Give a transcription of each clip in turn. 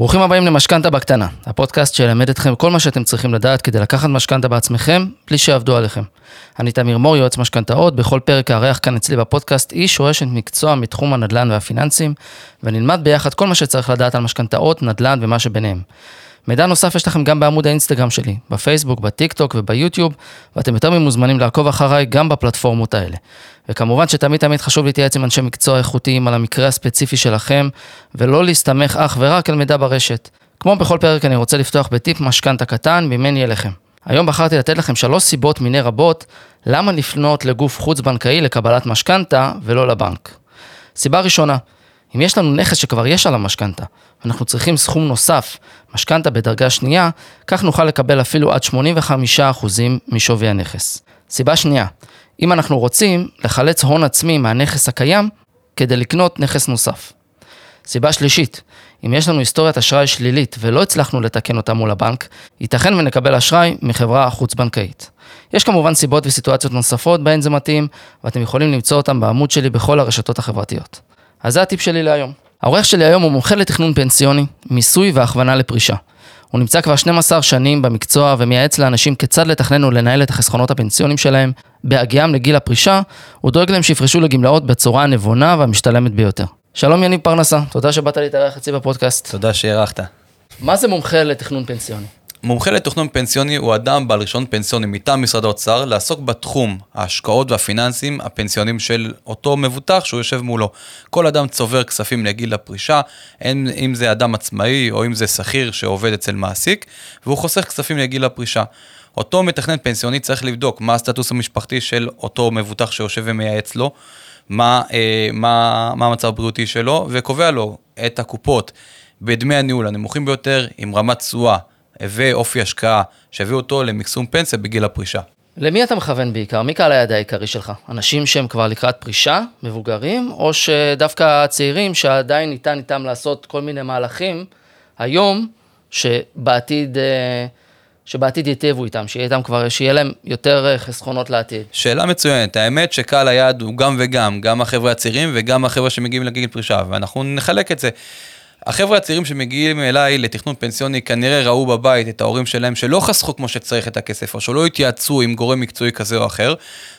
ברוכים הבאים למשכנתה בקטנה, הפודקאסט שילמד אתכם כל מה שאתם צריכים לדעת כדי לקחת משכנתה בעצמכם, בלי שיעבדו עליכם. אני תמיר מור, יועץ משכנתאות, בכל פרק הארח כאן אצלי בפודקאסט איש או אשת מקצוע מתחום הנדל"ן והפיננסים, ונלמד ביחד כל מה שצריך לדעת על משכנתאות, נדל"ן ומה שביניהם. מידע נוסף יש לכם גם בעמוד האינסטגרם שלי, בפייסבוק, בטיק טוק וביוטיוב, ואתם יותר ממוזמנים לעקוב אחריי גם בפלטפורמות האלה. וכמובן שתמיד תמיד חשוב להתייעץ עם אנשי מקצוע איכותיים על המקרה הספציפי שלכם, ולא להסתמך אך ורק על מידע ברשת. כמו בכל פרק אני רוצה לפתוח בטיפ משכנתה קטן ממני אליכם. היום בחרתי לתת לכם שלוש סיבות מיני רבות למה לפנות לגוף חוץ-בנקאי לקבלת משכנתה ולא לבנק. סיבה ראשונה, אם יש לנו נכס שכבר יש עליו משכנתה, ואנחנו צריכים סכום נוסף, משכנתה בדרגה שנייה, כך נוכל לקבל אפילו עד 85% משווי הנכס. סיבה שנייה, אם אנחנו רוצים לחלץ הון עצמי מהנכס הקיים כדי לקנות נכס נוסף. סיבה שלישית, אם יש לנו היסטוריית אשראי שלילית ולא הצלחנו לתקן אותה מול הבנק, ייתכן ונקבל אשראי מחברה חוץ-בנקאית. יש כמובן סיבות וסיטואציות נוספות בהן זה מתאים, ואתם יכולים למצוא אותם בעמוד שלי בכל הרשתות החברתיות. אז זה הטיפ שלי להיום. העורך שלי היום הוא מומחה לתכנון פנסיוני, מיסוי והכוונה לפרישה. הוא נמצא כבר 12 שנים במקצוע ומייעץ לאנשים כיצד לתכנן ולנהל את החסכונות הפנסיונים שלהם. בהגיעם לגיל הפרישה, הוא דואג להם שיפרשו לגמלאות בצורה הנבונה והמשתלמת ביותר. שלום יניב פרנסה, תודה שבאת להתארח אצלי בפודקאסט. תודה שהארחת. מה זה מומחה לתכנון פנסיוני? מומחה לתכנון פנסיוני הוא אדם בעל רישיון פנסיוני מטעם משרד האוצר לעסוק בתחום ההשקעות והפיננסים הפנסיונים של אותו מבוטח שהוא יושב מולו. כל אדם צובר כספים לגיל הפרישה, אם זה אדם עצמאי או אם זה שכיר שעובד אצל מעסיק, והוא חוסך כספים לגיל הפרישה. אותו מתכנן פנסיוני צריך לבדוק מה הסטטוס המשפחתי של אותו מבוטח שיושב ומייעץ לו, מה, אה, מה, מה המצב הבריאותי שלו, וקובע לו את הקופות בדמי הניהול הנמוכים ביותר, עם רמת תשואה ואופי השקעה, שיביאו אותו למקסום פנסיה בגיל הפרישה. למי אתה מכוון בעיקר? מי קהל היעד העיקרי שלך? אנשים שהם כבר לקראת פרישה, מבוגרים, או שדווקא צעירים שעדיין ניתן איתם לעשות כל מיני מהלכים היום, שבעתיד... אה, שבעתיד ייטיבו איתם, שיהיה איתם כבר, שיהיה להם יותר אה, חסכונות לעתיד. שאלה מצוינת, האמת שקהל היעד הוא גם וגם, גם החבר'ה הצעירים וגם החבר'ה שמגיעים לגיל פרישה, ואנחנו נחלק את זה. החבר'ה הצעירים שמגיעים אליי לתכנון פנסיוני כנראה ראו בבית את ההורים שלהם שלא חסכו כמו שצריך את הכסף, או שלא התייעצו עם גורם מקצועי כזה או אחר,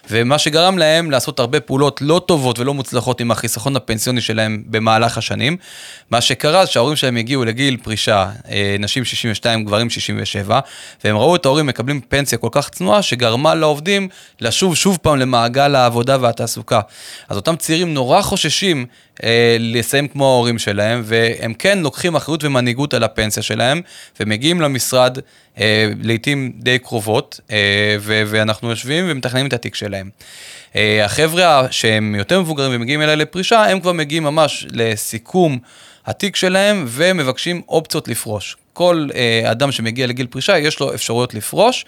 ומה שגרם להם לעשות הרבה פעולות לא טובות ולא מוצלחות עם החיסכון הפנסיוני שלהם במהלך השנים. מה שקרה זה שההורים שלהם הגיעו לגיל פרישה, אה, נשים 62, גברים 67, והם ראו את ההורים מקבלים פנסיה כל כך צנועה, שגרמה לעובדים לשוב שוב פעם למעגל העבודה והתעסוקה. אז אותם צעירים נורא חוששים לסיים כמו ההורים שלהם, והם כן לוקחים אחריות ומנהיגות על הפנסיה שלהם, ומגיעים למשרד אה, לעיתים די קרובות, אה, ואנחנו יושבים ומתכננים את התיק שלהם. אה, החבר'ה שהם יותר מבוגרים ומגיעים אליי לפרישה, הם כבר מגיעים ממש לסיכום התיק שלהם ומבקשים אופציות לפרוש. כל אה, אדם שמגיע לגיל פרישה, יש לו אפשרויות לפרוש.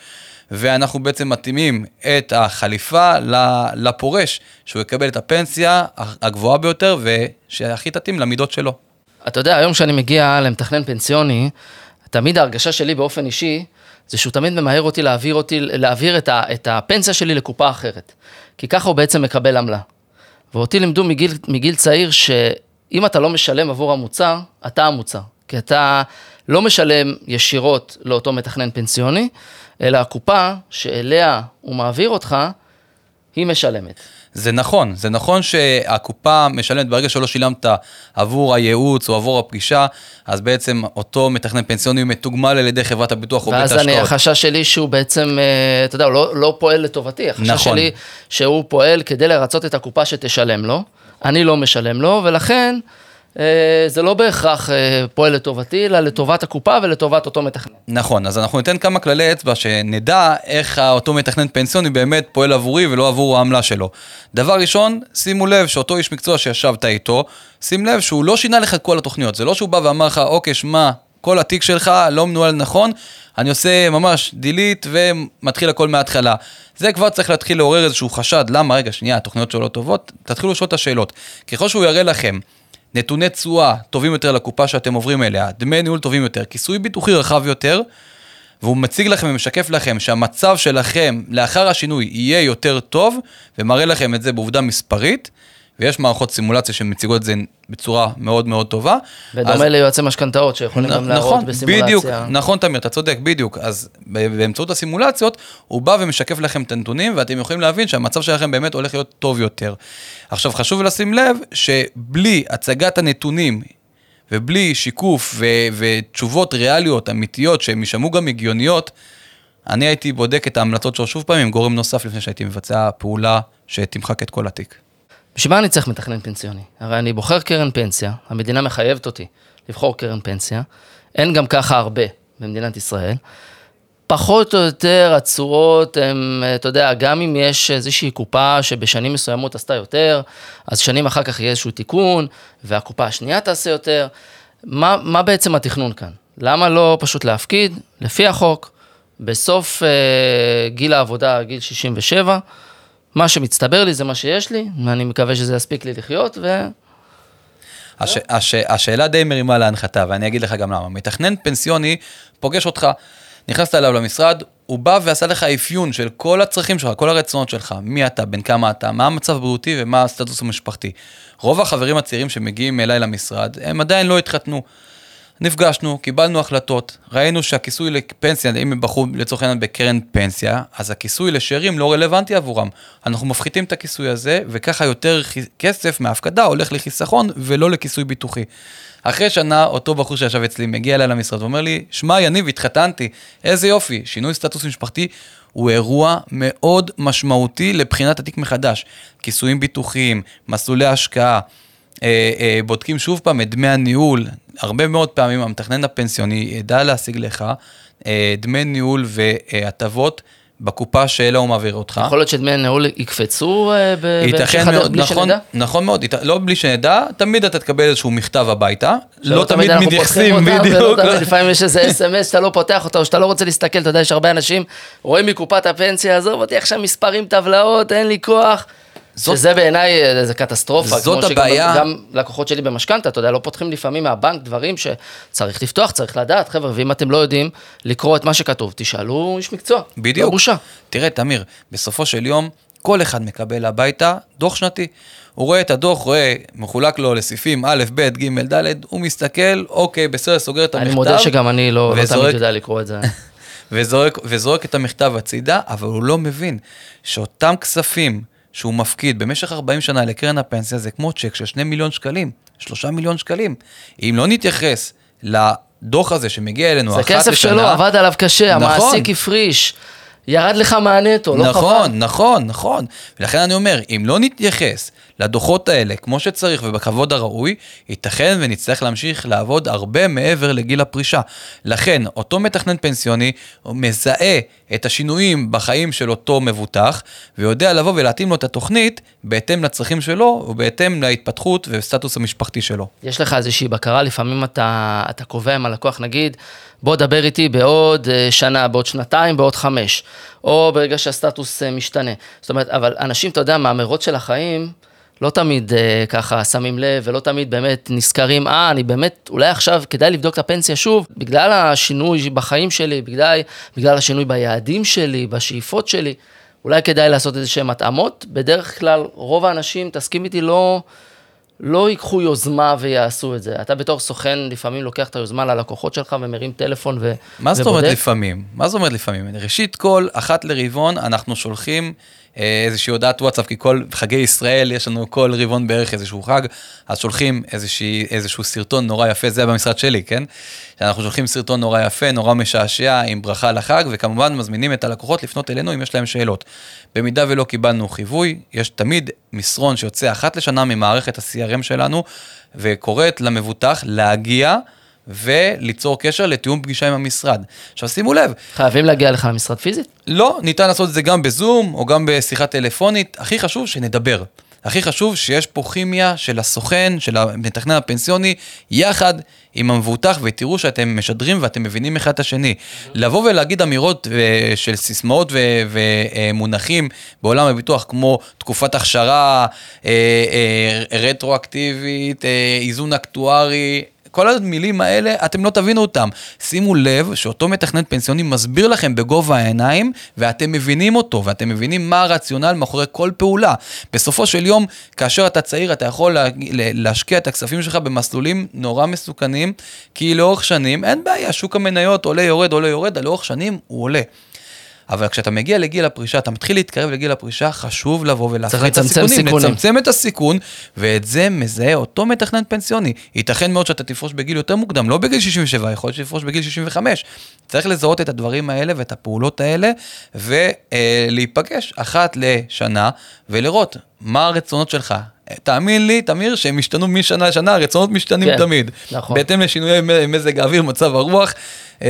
ואנחנו בעצם מתאימים את החליפה לפורש, שהוא יקבל את הפנסיה הגבוהה ביותר ושהכי תתאים למידות שלו. אתה יודע, היום כשאני מגיע למתכנן פנסיוני, תמיד ההרגשה שלי באופן אישי, זה שהוא תמיד ממהר אותי להעביר, אותי, להעביר את, ה, את הפנסיה שלי לקופה אחרת. כי ככה הוא בעצם מקבל עמלה. ואותי לימדו מגיל, מגיל צעיר שאם אתה לא משלם עבור המוצר, אתה המוצר. כי אתה לא משלם ישירות לאותו מתכנן פנסיוני, אלא הקופה שאליה הוא מעביר אותך, היא משלמת. זה נכון, זה נכון שהקופה משלמת ברגע שלא שילמת עבור הייעוץ או עבור הפגישה, אז בעצם אותו מתכנן פנסיוני מתוגמל על ידי חברת הביטוח או בית ההשקעות. ואז החשש שלי שהוא בעצם, אה, אתה יודע, הוא לא, לא פועל לטובתי, החשש נכון. שלי שהוא פועל כדי לרצות את הקופה שתשלם לו, אני לא משלם לו, ולכן... אה, זה לא בהכרח אה, פועל לטובתי, אלא לטובת הקופה ולטובת אותו מתכנן. נכון, אז אנחנו ניתן כמה כללי אצבע שנדע איך אותו מתכנן פנסיוני באמת פועל עבורי ולא עבור העמלה שלו. דבר ראשון, שימו לב שאותו איש מקצוע שישבת איתו, שים לב שהוא לא שינה לך את כל התוכניות, זה לא שהוא בא ואמר לך, אוקיי, שמע, כל התיק שלך לא מנוהל נכון, אני עושה ממש דילית ומתחיל הכל מההתחלה. זה כבר צריך להתחיל לעורר איזשהו חשד, למה, רגע, שנייה, התוכניות שלו לא טובות, תתחילו לשאול את השאלות. ככל שהוא יראה לכם נתוני תשואה טובים יותר לקופה שאתם עוברים אליה, דמי ניהול טובים יותר, כיסוי ביטוחי רחב יותר, והוא מציג לכם ומשקף לכם שהמצב שלכם לאחר השינוי יהיה יותר טוב, ומראה לכם את זה בעובדה מספרית, ויש מערכות סימולציה שמציגות את זה בצורה מאוד מאוד טובה. בדומה אז- ליועצי משכנתאות שיכולים גם להראות נכון, בסימולציה. בדיוק, נכון תמיר, אתה צודק, בדיוק. אז באמצעות הסימולציות, הוא בא ומשקף לכם את הנתונים, ואתם יכולים להבין שהמצב שלכם באמת הולך להיות טוב יותר. עכשיו, חשוב לשים לב שבלי הצגת הנתונים, ובלי שיקוף ו- ותשובות ריאליות, אמיתיות, שהן יישמעו גם הגיוניות, אני הייתי בודק את ההמלצות שלו שוב פעם עם גורם נוסף לפני שהייתי מבצע פעולה שתמחק את כל התיק. בשביל מה אני צריך מתכנן פנסיוני? הרי אני בוחר קרן פנסיה, המדינה מחייבת אותי לבחור קרן פנסיה, אין גם ככה הרבה במדינת ישראל. פחות או יותר התשואות הן, אתה יודע, גם אם יש איזושהי קופה שבשנים מסוימות עשתה יותר, אז שנים אחר כך יהיה איזשהו תיקון, והקופה השנייה תעשה יותר. מה, מה בעצם התכנון כאן? למה לא פשוט להפקיד, לפי החוק, בסוף אה, גיל העבודה, גיל 67, מה שמצטבר לי זה מה שיש לי, ואני מקווה שזה יספיק לי לחיות, ו... הש, הש, השאלה די מרימה להנחתה, ואני אגיד לך גם למה. מתכנן פנסיוני פוגש אותך, נכנסת אליו למשרד, הוא בא ועשה לך אפיון של כל הצרכים שלך, כל הרצונות שלך, מי אתה, בן כמה אתה, מה המצב הבריאותי ומה הסטטוס המשפחתי. רוב החברים הצעירים שמגיעים אליי למשרד, הם עדיין לא התחתנו. נפגשנו, קיבלנו החלטות, ראינו שהכיסוי לפנסיה, אם הם בחרו לצורך העניין בקרן פנסיה, אז הכיסוי לשאירים לא רלוונטי עבורם. אנחנו מפחיתים את הכיסוי הזה, וככה יותר כסף מההפקדה הולך לחיסכון ולא לכיסוי ביטוחי. אחרי שנה, אותו בחור שישב אצלי מגיע אליי למשרד ואומר לי, שמע, יניב, התחתנתי, איזה יופי, שינוי סטטוס משפחתי הוא אירוע מאוד משמעותי לבחינת התיק מחדש. כיסויים ביטוחיים, מסלולי השקעה, אה, אה, בודקים שוב פעם את דמי הניהול, הרבה מאוד פעמים המתכנן הפנסיוני ידע להשיג לך אה, דמי ניהול והטבות בקופה שאלה הוא מעביר אותך. יכול להיות שדמי הניהול יקפצו אה, בהמשך הדרך בלי נכון, שנדע? נכון מאוד, לא בלי שנדע, תמיד אתה תקבל איזשהו מכתב הביתה, לא תמיד מתייחסים, בדיוק, תמיד, לפעמים יש איזה אס.אם.אס שאתה לא פותח אותו, או שאתה לא רוצה להסתכל, אתה יודע, יש הרבה אנשים, רואים מקופת הפנסיה, עזוב אותי עכשיו מספרים, טבלאות, אין לי כוח. זאת- שזה בעיניי אה, זה קטסטרופה. זאת כמו שגם- הבעיה. גם לקוחות שלי במשכנתה, אתה יודע, לא פותחים לפעמים מהבנק דברים שצריך לפתוח, צריך לדעת, חבר'ה, ואם אתם לא יודעים לקרוא את מה שכתוב, תשאלו איש מקצוע. בדיוק. לא בושה. תראה, תמיר, בסופו של יום, כל אחד מקבל הביתה דוח שנתי. הוא רואה את הדוח, רואה, מחולק לו לסעיפים א', ב', ג', ד', הוא מסתכל, אוקיי, בסדר, סוגר את המכתב. אני מודה שגם אני לא לא וזורק- תמיד יודע לקרוא את זה. וזורק, וזורק את המכתב הצידה, אבל הוא לא מבין שאותם כספים שהוא מפקיד במשך 40 שנה לקרן הפנסיה זה כמו צ'ק של 2 מיליון שקלים, 3 מיליון שקלים. אם לא נתייחס לדוח הזה שמגיע אלינו זה אחת לשנה... כסף שלו, עבד עליו קשה, נכון. המעסיק הפריש, ירד לך מהנטו, לא נכון, חבל? נכון, נכון. ולכן אני אומר, אם לא נתייחס לדוחות האלה כמו שצריך ובכבוד הראוי, ייתכן ונצטרך להמשיך לעבוד הרבה מעבר לגיל הפרישה. לכן, אותו מתכנן פנסיוני מזהה את השינויים בחיים של אותו מבוטח, ויודע לבוא ולהתאים לו את התוכנית בהתאם לצרכים שלו ובהתאם להתפתחות והסטטוס המשפחתי שלו. יש לך איזושהי בקרה, לפעמים אתה, אתה קובע עם הלקוח, נגיד, בוא דבר איתי בעוד אה, שנה, בעוד שנתיים, בעוד חמש, או ברגע שהסטטוס אה, משתנה. זאת אומרת, אבל אנשים, אתה יודע, מהמרוץ של החיים, לא תמיד אה, ככה שמים לב, ולא תמיד באמת נזכרים, אה, אני באמת, אולי עכשיו כדאי לבדוק את הפנסיה שוב, בגלל השינוי בחיים שלי, בגלל, בגלל השינוי ביעדים שלי, בשאיפות שלי, אולי כדאי לעשות איזה שהם התאמות. בדרך כלל, רוב האנשים, תסכים איתי, לא... לא ייקחו יוזמה ויעשו את זה. אתה בתור סוכן לפעמים לוקח את היוזמה ללקוחות שלך ומרים טלפון ו... מה זאת אומרת ובודק. לפעמים? מה זאת אומרת לפעמים? ראשית כל, אחת לרבעון אנחנו שולחים איזושהי הודעת וואטסאפ, כי כל חגי ישראל, יש לנו כל רבעון בערך איזשהו חג, אז שולחים איזושהי, איזשהו סרטון נורא יפה, זה היה במשרד שלי, כן? אנחנו שולחים סרטון נורא יפה, נורא משעשע, עם ברכה לחג, וכמובן מזמינים את הלקוחות לפנות אלינו אם יש להם שאלות. במידה ולא קיבלנו חיווי, יש תמיד מסרון שיוצא אחת לשנה ממערכת ה-CRM שלנו, וקוראת למבוטח להגיע וליצור קשר לתיאום פגישה עם המשרד. עכשיו שימו לב, חייבים להגיע לך למשרד פיזית? לא, ניתן לעשות את זה גם בזום או גם בשיחה טלפונית. הכי חשוב שנדבר. הכי חשוב שיש פה כימיה של הסוכן, של המתכנן הפנסיוני, יחד עם המבוטח, ותראו שאתם משדרים ואתם מבינים אחד את השני. לבוא ולהגיד אמירות אה, של סיסמאות ו- ומונחים בעולם הביטוח, כמו תקופת הכשרה, אה, אה, רטרואקטיבית, איזון אקטוארי, כל המילים האלה, אתם לא תבינו אותם. שימו לב שאותו מתכנת פנסיוני מסביר לכם בגובה העיניים, ואתם מבינים אותו, ואתם מבינים מה הרציונל מאחורי כל פעולה. בסופו של יום, כאשר אתה צעיר, אתה יכול לה, להשקיע את הכספים שלך במסלולים נורא מסוכנים, כי לאורך שנים, אין בעיה, שוק המניות עולה, יורד, עולה, יורד, לאורך שנים הוא עולה. אבל כשאתה מגיע לגיל הפרישה, אתה מתחיל להתקרב לגיל הפרישה, חשוב לבוא ולהפחית את הסיכונים, סיכונים. לצמצם את הסיכון, ואת זה מזהה אותו מתכנן פנסיוני. ייתכן מאוד שאתה תפרוש בגיל יותר מוקדם, לא בגיל 67, יכול להיות שתפרוש בגיל 65. צריך לזהות את הדברים האלה ואת הפעולות האלה, ולהיפגש אחת לשנה, ולראות מה הרצונות שלך, תאמין לי, תמיר, שהם השתנו משנה לשנה, הרצונות משתנים כן, תמיד. נכון. בהתאם לשינויי מזג האוויר, מצב הרוח, אה,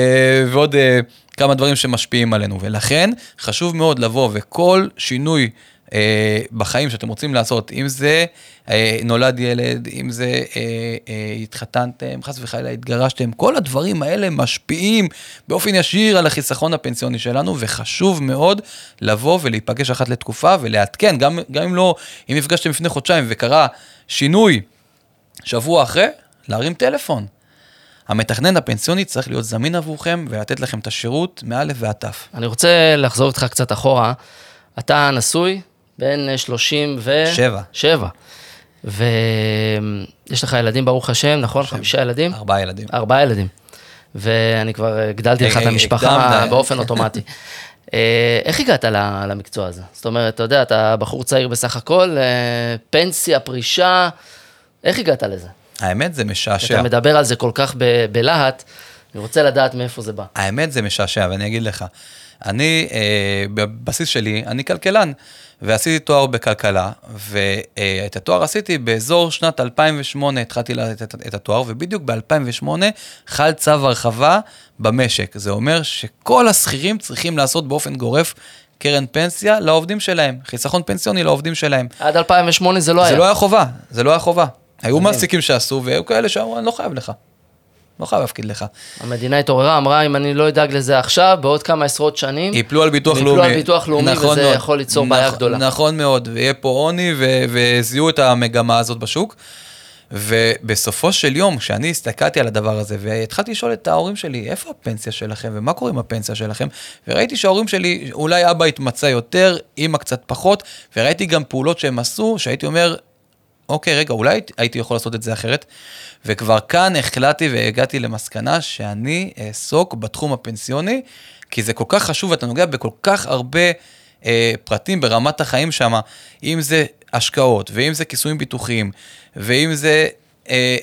ועוד אה, כמה דברים שמשפיעים עלינו. ולכן, חשוב מאוד לבוא וכל שינוי אה, בחיים שאתם רוצים לעשות, אם זה אה, נולד ילד, אם זה אה, אה, התחתנתם, חס וחלילה התגרשתם, כל הדברים האלה משפיעים באופן ישיר על החיסכון הפנסיוני שלנו, וחשוב מאוד לבוא ולהיפגש אחת לתקופה ולעדכן, גם, גם אם לא, אם נפגשתם לפני חודשיים וקרה שינוי שבוע אחרי, להרים טלפון. המתכנן הפנסיוני צריך להיות זמין עבורכם ולתת לכם את השירות מאלף ועד תף. אני רוצה לחזור איתך קצת אחורה. אתה נשוי, בן 37. שבע. ויש לך ילדים, ברוך השם, נכון? שם. חמישה ילדים? ארבעה ילדים. ארבעה ילדים. ואני כבר הגדלתי לך את המשפחה באופן אוטומטי. אה, איך הגעת למקצוע הזה? זאת אומרת, אתה יודע, אתה בחור צעיר בסך הכל, אה, פנסיה, פרישה, איך הגעת לזה? האמת זה משעשע. אתה מדבר על זה כל כך בלהט, אני רוצה לדעת מאיפה זה בא. האמת זה משעשע, ואני אגיד לך, אני, אה, בבסיס שלי, אני כלכלן. ועשיתי תואר בכלכלה, ואת התואר עשיתי באזור שנת 2008, התחלתי את התואר, ובדיוק ב-2008 חל צו הרחבה במשק. זה אומר שכל השכירים צריכים לעשות באופן גורף קרן פנסיה לעובדים שלהם, חיסכון פנסיוני לעובדים שלהם. עד 2008 זה לא היה. זה לא היה חובה, זה לא היה חובה. היו מעסיקים שעשו, והיו כאלה שאמרו, אני לא חייב לך. לא חייב להפקיד לך. המדינה התעוררה, אמרה, אם אני לא אדאג לזה עכשיו, בעוד כמה עשרות שנים... יפלו על ביטוח לאומי. יפלו על ביטוח לאומי, נכון וזה מאוד. יכול ליצור בעיה נכון, גדולה. נכון מאוד, ויהיה פה עוני, וזיהו את המגמה הזאת בשוק. ובסופו של יום, כשאני הסתכלתי על הדבר הזה, והתחלתי לשאול את ההורים שלי, איפה הפנסיה שלכם, ומה קורה עם הפנסיה שלכם, וראיתי שההורים שלי, אולי אבא התמצא יותר, אימא קצת פחות, וראיתי גם פעולות שהם עשו, שהייתי אומר, אוקיי, רגע, אולי הייתי יכול לעשות את זה אחרת. וכבר כאן החלטתי והגעתי למסקנה שאני אעסוק בתחום הפנסיוני, כי זה כל כך חשוב ואתה נוגע בכל כך הרבה אה, פרטים ברמת החיים שם, אם זה השקעות, ואם זה כיסויים ביטוחיים, ואם זה אה,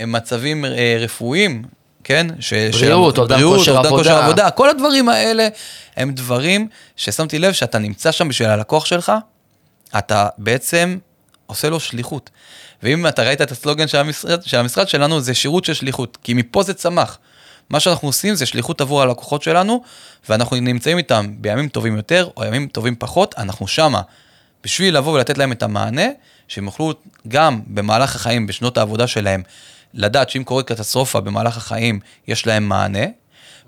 אה, מצבים אה, רפואיים, כן? ש, בריאות, אובדן כושר עבודה. כושר עבודה. כל הדברים האלה הם דברים ששמתי לב שאתה נמצא שם בשביל הלקוח שלך, אתה בעצם עושה לו שליחות. ואם אתה ראית את הסלוגן של המשרד, של המשרד שלנו, זה שירות של שליחות, כי מפה זה צמח. מה שאנחנו עושים זה שליחות עבור הלקוחות שלנו, ואנחנו נמצאים איתם בימים טובים יותר או ימים טובים פחות, אנחנו שמה בשביל לבוא ולתת להם את המענה, שהם יוכלו גם במהלך החיים, בשנות העבודה שלהם, לדעת שאם קורית קטסטרופה במהלך החיים, יש להם מענה,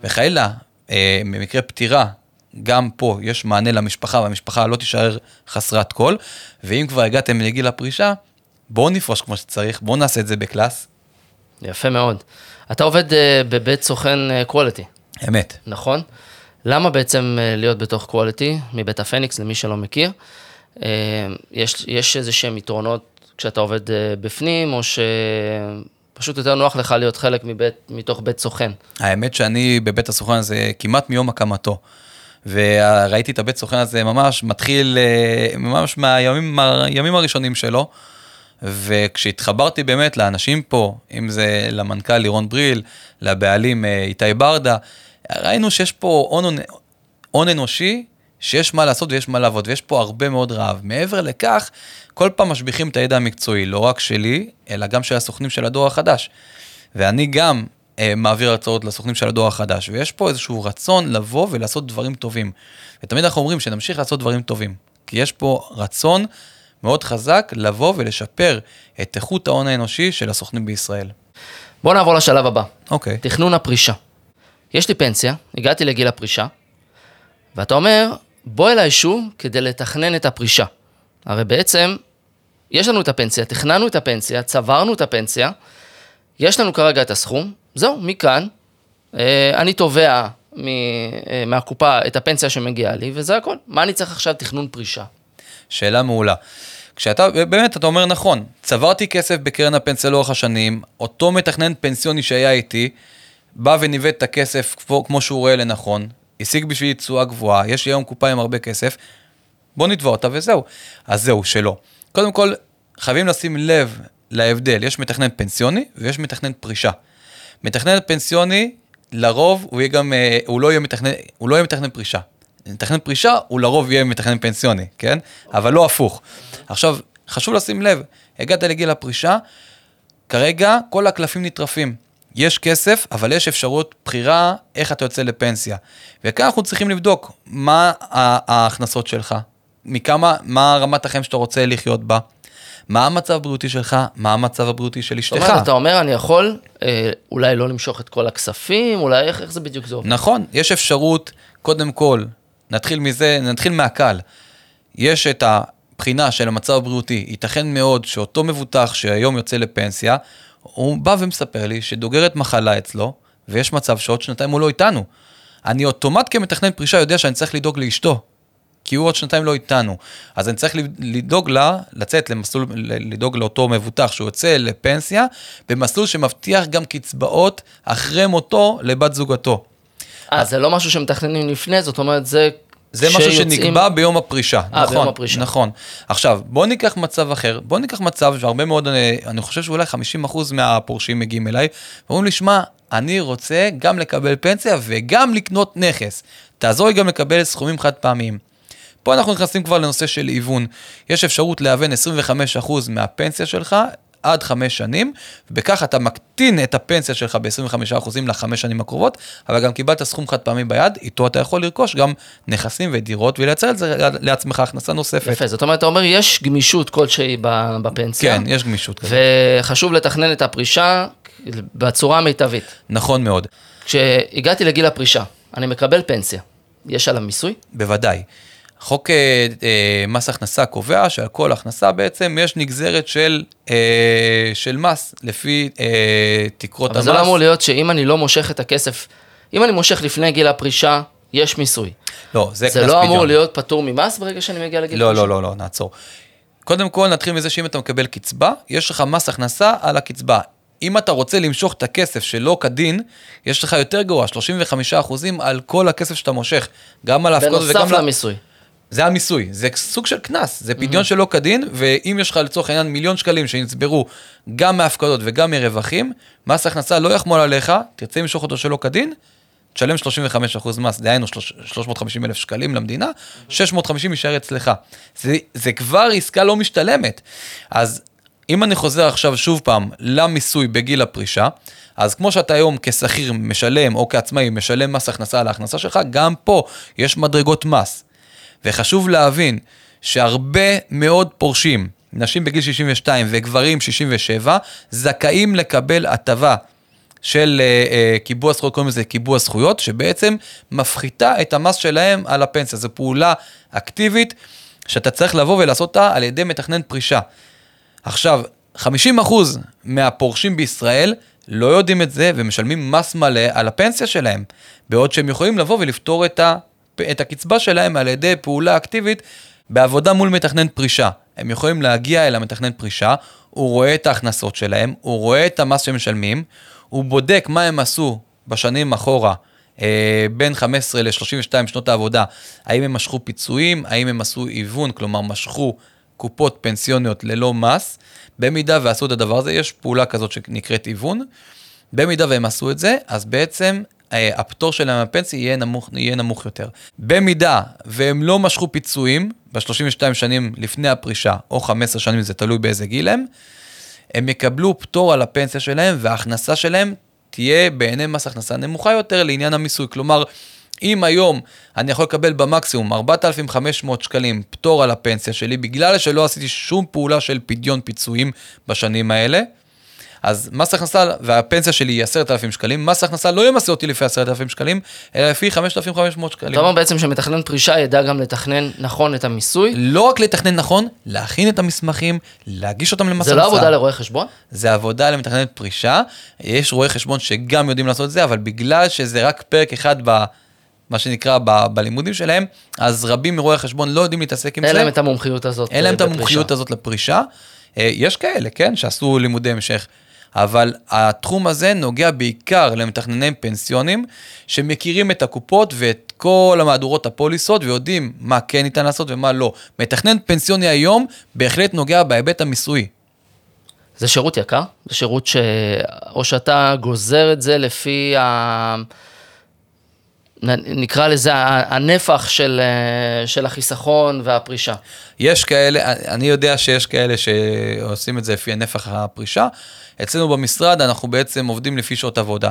וחלילה, אה, במקרה פטירה, גם פה יש מענה למשפחה, והמשפחה לא תישאר חסרת כל, ואם כבר הגעתם לגיל הפרישה, בואו נפרוש כמו שצריך, בואו נעשה את זה בקלאס. יפה מאוד. אתה עובד uh, בבית סוכן קוולטי. Uh, אמת. נכון? למה בעצם uh, להיות בתוך קוולטי, מבית הפניקס, למי שלא מכיר? Uh, יש, יש איזה שהם יתרונות כשאתה עובד uh, בפנים, או שפשוט יותר נוח לך להיות חלק מבית, מתוך בית סוכן? האמת שאני בבית הסוכן הזה כמעט מיום הקמתו. וראיתי את הבית סוכן הזה ממש מתחיל, ממש מהימים הראשונים שלו. וכשהתחברתי באמת לאנשים פה, אם זה למנכ"ל לירון בריל, לבעלים אה, איתי ברדה, ראינו שיש פה הון, הון אנושי, שיש מה לעשות ויש מה לעבוד, ויש פה הרבה מאוד רעב. מעבר לכך, כל פעם משביחים את הידע המקצועי, לא רק שלי, אלא גם של הסוכנים של הדור החדש. ואני גם אה, מעביר הרצאות לסוכנים של הדור החדש, ויש פה איזשהו רצון לבוא ולעשות דברים טובים. ותמיד אנחנו אומרים שנמשיך לעשות דברים טובים, כי יש פה רצון מאוד חזק לבוא ולשפר את איכות ההון האנושי של הסוכנים בישראל. בוא נעבור לשלב הבא. אוקיי. Okay. תכנון הפרישה. יש לי פנסיה, הגעתי לגיל הפרישה, ואתה אומר, בוא אליי שוב כדי לתכנן את הפרישה. הרי בעצם, יש לנו את הפנסיה, תכננו את הפנסיה, צברנו את הפנסיה, יש לנו כרגע את הסכום, זהו, מכאן, אה, אני תובע אה, מהקופה את הפנסיה שמגיעה לי, וזה הכל. מה אני צריך עכשיו תכנון פרישה? שאלה מעולה. כשאתה, באמת, אתה אומר נכון, צברתי כסף בקרן הפנסיה לאורך השנים, אותו מתכנן פנסיוני שהיה איתי, בא וניווט את הכסף כמו, כמו שהוא רואה לנכון, השיג בשבילי תשואה גבוהה, יש לי היום קופה עם הרבה כסף, בוא נתבע אותה וזהו. אז זהו, שלא. קודם כל, חייבים לשים לב להבדל, יש מתכנן פנסיוני ויש מתכנן פרישה. מתכנן פנסיוני, לרוב הוא יהיה גם, אה, הוא לא יהיה מתכנן, הוא לא יהיה מתכנן פרישה. מתכנן פרישה, הוא לרוב יהיה מתכנן פנסיוני, כן? אבל לא הפוך. עכשיו, חשוב לשים לב, הגעת לגיל הפרישה, כרגע כל הקלפים נטרפים. יש כסף, אבל יש אפשרות בחירה איך אתה יוצא לפנסיה. וכאן אנחנו צריכים לבדוק מה ההכנסות שלך, מכמה, מה רמת החיים שאתה רוצה לחיות בה, מה המצב הבריאותי שלך, מה המצב הבריאותי של זאת אשתך. אומרת, אתה אומר, אני יכול אה, אולי לא למשוך את כל הכספים, אולי איך, איך זה בדיוק זה עובד? נכון, יש אפשרות, קודם כל, נתחיל מזה, נתחיל מהקל. יש את הבחינה של המצב הבריאותי, ייתכן מאוד שאותו מבוטח שהיום יוצא לפנסיה, הוא בא ומספר לי שדוגרת מחלה אצלו, ויש מצב שעוד שנתיים הוא לא איתנו. אני אוטומט כמתכנן פרישה יודע שאני צריך לדאוג לאשתו, כי הוא עוד שנתיים לא איתנו. אז אני צריך לדאוג לה, לצאת למסלול, לדאוג לאותו מבוטח שהוא יוצא לפנסיה, במסלול שמבטיח גם קצבאות אחרי מותו לבת זוגתו. אה, זה לא משהו שמתכננים לפני, זאת אומרת, זה... זה משהו כשיוצאים- שנקבע ביום הפרישה. אה, נכון, ביום הפרישה. נכון. עכשיו, בוא ניקח מצב אחר. בוא ניקח מצב שהרבה מאוד, אני, אני חושב שאולי 50% מהפורשים מגיעים אליי, ואומרים לי, שמע, אני רוצה גם לקבל פנסיה וגם לקנות נכס. תעזור לי גם לקבל סכומים חד פעמיים. פה אנחנו נכנסים כבר לנושא של היוון. יש אפשרות להוון 25% מהפנסיה שלך עד חמש שנים, ובכך אתה מקטין את הפנסיה שלך ב-25% לחמש שנים הקרובות, אבל גם קיבלת סכום חד פעמי ביד, איתו אתה יכול לרכוש גם נכסים ודירות ולייצר לעצמך הכנסה נוספת. יפה, זאת אומרת, אתה אומר, יש גמישות כלשהי בפנסיה. כן, יש גמישות. וחשוב לתכנן את הפרישה בצורה המיטבית. נכון מאוד, כשהגעתי לגיל הפרישה, אני מקבל פנסיה. יש עליו מיסוי? בוודאי. חוק אה, אה, מס הכנסה קובע שעל כל הכנסה בעצם יש נגזרת של, אה, של מס לפי אה, תקרות אבל המס. זה לא אמור להיות שאם אני לא מושך את הכסף, אם אני מושך לפני גיל הפרישה, יש מיסוי. לא, זה, זה קנס לא אמור פדיון. להיות פטור ממס ברגע שאני מגיע לגיל לא, פרישה? לא, לא, לא, נעצור. קודם כל נתחיל מזה שאם אתה מקבל קצבה, יש לך מס הכנסה על הקצבה. אם אתה רוצה למשוך את הכסף שלא כדין, יש לך יותר גרוע, 35% על כל הכסף שאתה מושך. גם על ההפקדות וגם... בנוסף למיסוי. זה המיסוי, זה סוג של קנס, זה פדיון שלא כדין, ואם יש לך לצורך העניין מיליון שקלים שנצברו גם מהפקדות וגם מרווחים, מס הכנסה לא יחמול עליך, תרצה למשוך אותו שלא כדין, תשלם 35% מס, דהיינו 350 אלף שקלים למדינה, 650 יישאר אצלך. זה, זה כבר עסקה לא משתלמת. אז אם אני חוזר עכשיו שוב פעם למיסוי בגיל הפרישה, אז כמו שאתה היום כשכיר משלם או כעצמאי משלם מס הכנסה על ההכנסה שלך, גם פה יש מדרגות מס. וחשוב להבין שהרבה מאוד פורשים, נשים בגיל 62 וגברים 67, זכאים לקבל הטבה של אה, אה, קיבוע זכויות, קוראים לזה קיבוע זכויות, שבעצם מפחיתה את המס שלהם על הפנסיה. זו פעולה אקטיבית שאתה צריך לבוא ולעשות אותה על ידי מתכנן פרישה. עכשיו, 50% מהפורשים בישראל לא יודעים את זה ומשלמים מס מלא על הפנסיה שלהם, בעוד שהם יכולים לבוא ולפתור את, ה, את הקצבה שלהם על ידי פעולה אקטיבית בעבודה מול מתכנן פרישה. הם יכולים להגיע אל המתכנן פרישה, הוא רואה את ההכנסות שלהם, הוא רואה את המס שהם משלמים, הוא בודק מה הם עשו בשנים אחורה, אה, בין 15 ל-32 שנות העבודה, האם הם משכו פיצויים, האם הם עשו היוון, כלומר משכו קופות פנסיוניות ללא מס. במידה ועשו את הדבר הזה, יש פעולה כזאת שנקראת היוון. במידה והם עשו את זה, אז בעצם הפטור שלהם מהפנסיה יהיה נמוך, יהיה נמוך יותר. במידה והם לא משכו פיצויים ב-32 שנים לפני הפרישה, או 15 שנים, זה תלוי באיזה גיל הם, הם יקבלו פטור על הפנסיה שלהם, וההכנסה שלהם תהיה בעיני מס הכנסה נמוכה יותר לעניין המיסוי. כלומר, אם היום אני יכול לקבל במקסימום 4,500 שקלים פטור על הפנסיה שלי, בגלל שלא עשיתי שום פעולה של פדיון פיצויים בשנים האלה, אז מס הכנסה והפנסיה שלי היא 10,000 שקלים, מס הכנסה לא ימסה אותי לפי 10,000 שקלים, אלא לפי 5,500 שקלים. אתה אומר בעצם שמתכנן פרישה ידע גם לתכנן נכון את המיסוי. לא רק לתכנן נכון, להכין את המסמכים, להגיש אותם למס הכנסה. זה לא עבודה לרואה חשבון? זה עבודה למתכננת פרישה. יש רואי חשבון שגם יודעים לעשות את זה, אבל בגלל שזה רק פרק אחד ב... מה שנקרא ב, בלימודים שלהם, אז רבים מרואי החשבון לא יודעים להתעסק עם אין זה. להם את המומחיות הזאת. אין להם את אה, המומחיות בפרישה. הזאת לפרישה. אה, יש כאלה, כן, שעשו לימודי המשך, אבל התחום הזה נוגע בעיקר למתכנני פנסיונים, שמכירים את הקופות ואת כל המהדורות הפוליסות, ויודעים מה כן ניתן לעשות ומה לא. מתכנן פנסיוני היום בהחלט נוגע בהיבט המיסויי. זה שירות יקר? זה שירות ש... או שאתה גוזר את זה לפי ה... נקרא לזה הנפח של, אה, של החיסכון והפרישה. יש כאלה, אני יודע שיש כאלה שעושים את זה לפי נפח הפרישה. אצלנו במשרד אנחנו בעצם עובדים לפי שעות עבודה.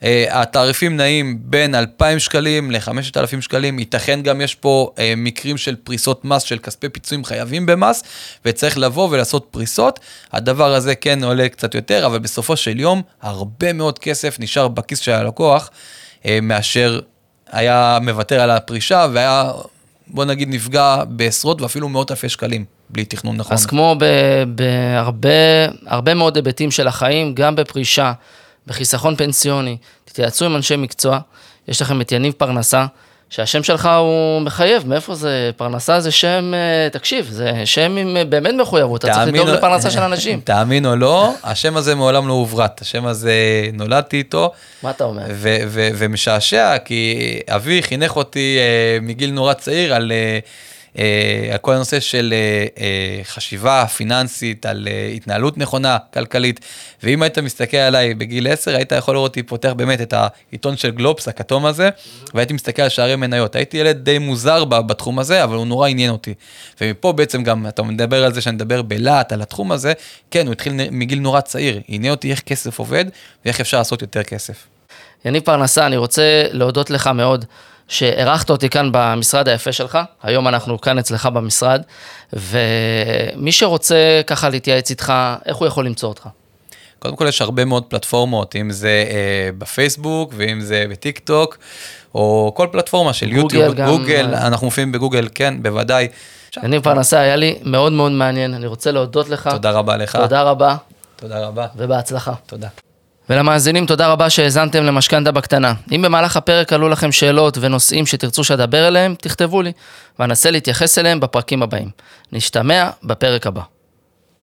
Uh, התעריפים נעים בין 2,000 שקלים ל-5,000 שקלים, ייתכן גם יש פה uh, מקרים של פריסות מס, של כספי פיצויים חייבים במס, וצריך לבוא ולעשות פריסות. הדבר הזה כן עולה קצת יותר, אבל בסופו של יום הרבה מאוד כסף נשאר בכיס של הלקוח, uh, מאשר היה מוותר על הפרישה והיה, בוא נגיד, נפגע בעשרות ואפילו מאות אלפי שקלים, בלי תכנון נכון. אז כמו בהרבה הרבה מאוד היבטים של החיים, גם בפרישה, בחיסכון פנסיוני, תתייעצו עם אנשי מקצוע, יש לכם את יניב פרנסה, שהשם שלך הוא מחייב, מאיפה זה? פרנסה זה שם, אה, תקשיב, זה שם עם אה, באמת מחויבות, אתה צריך לדאוג או- לפרנסה של אנשים. תאמין או לא, השם הזה מעולם לא הוברט, השם הזה נולדתי איתו, מה אתה אומר? ומשעשע, כי אבי חינך אותי אה, מגיל נורא צעיר על, על כל הנושא של אה, אה, חשיבה פיננסית, על אה, התנהלות נכונה, כלכלית, ואם היית מסתכל עליי בגיל 10, היית יכול לראות אותי פותח באמת את העיתון של גלובס, הכתום הזה, והייתי מסתכל על שערי מניות. הייתי ילד די מוזר בתחום הזה, אבל הוא נורא עניין אותי. ומפה בעצם גם, אתה מדבר על זה שאני מדבר בלהט על התחום הזה, כן, הוא התחיל מגיל נורא צעיר, עניין אותי איך כסף עובד, ואיך אפשר לעשות יותר כסף. יניב פרנסה, אני רוצה להודות לך מאוד שאירחת אותי כאן במשרד היפה שלך. היום אנחנו כאן אצלך במשרד, ומי שרוצה ככה להתייעץ איתך, איך הוא יכול למצוא אותך? קודם כל יש הרבה מאוד פלטפורמות, אם זה אה, בפייסבוק ואם זה בטיק טוק, או כל פלטפורמה של גוגל יוטיוב, גם, גוגל, אה. אנחנו מופיעים בגוגל, כן, בוודאי. יניב פרנסה, היה לי מאוד מאוד מעניין, אני רוצה להודות לך. תודה רבה לך. תודה רבה, תודה רבה. ובהצלחה. תודה. ולמאזינים, תודה רבה שהאזנתם למשכנתה בקטנה. אם במהלך הפרק עלו לכם שאלות ונושאים שתרצו שאדבר אליהם, תכתבו לי, ואנסה להתייחס אליהם בפרקים הבאים. נשתמע בפרק הבא.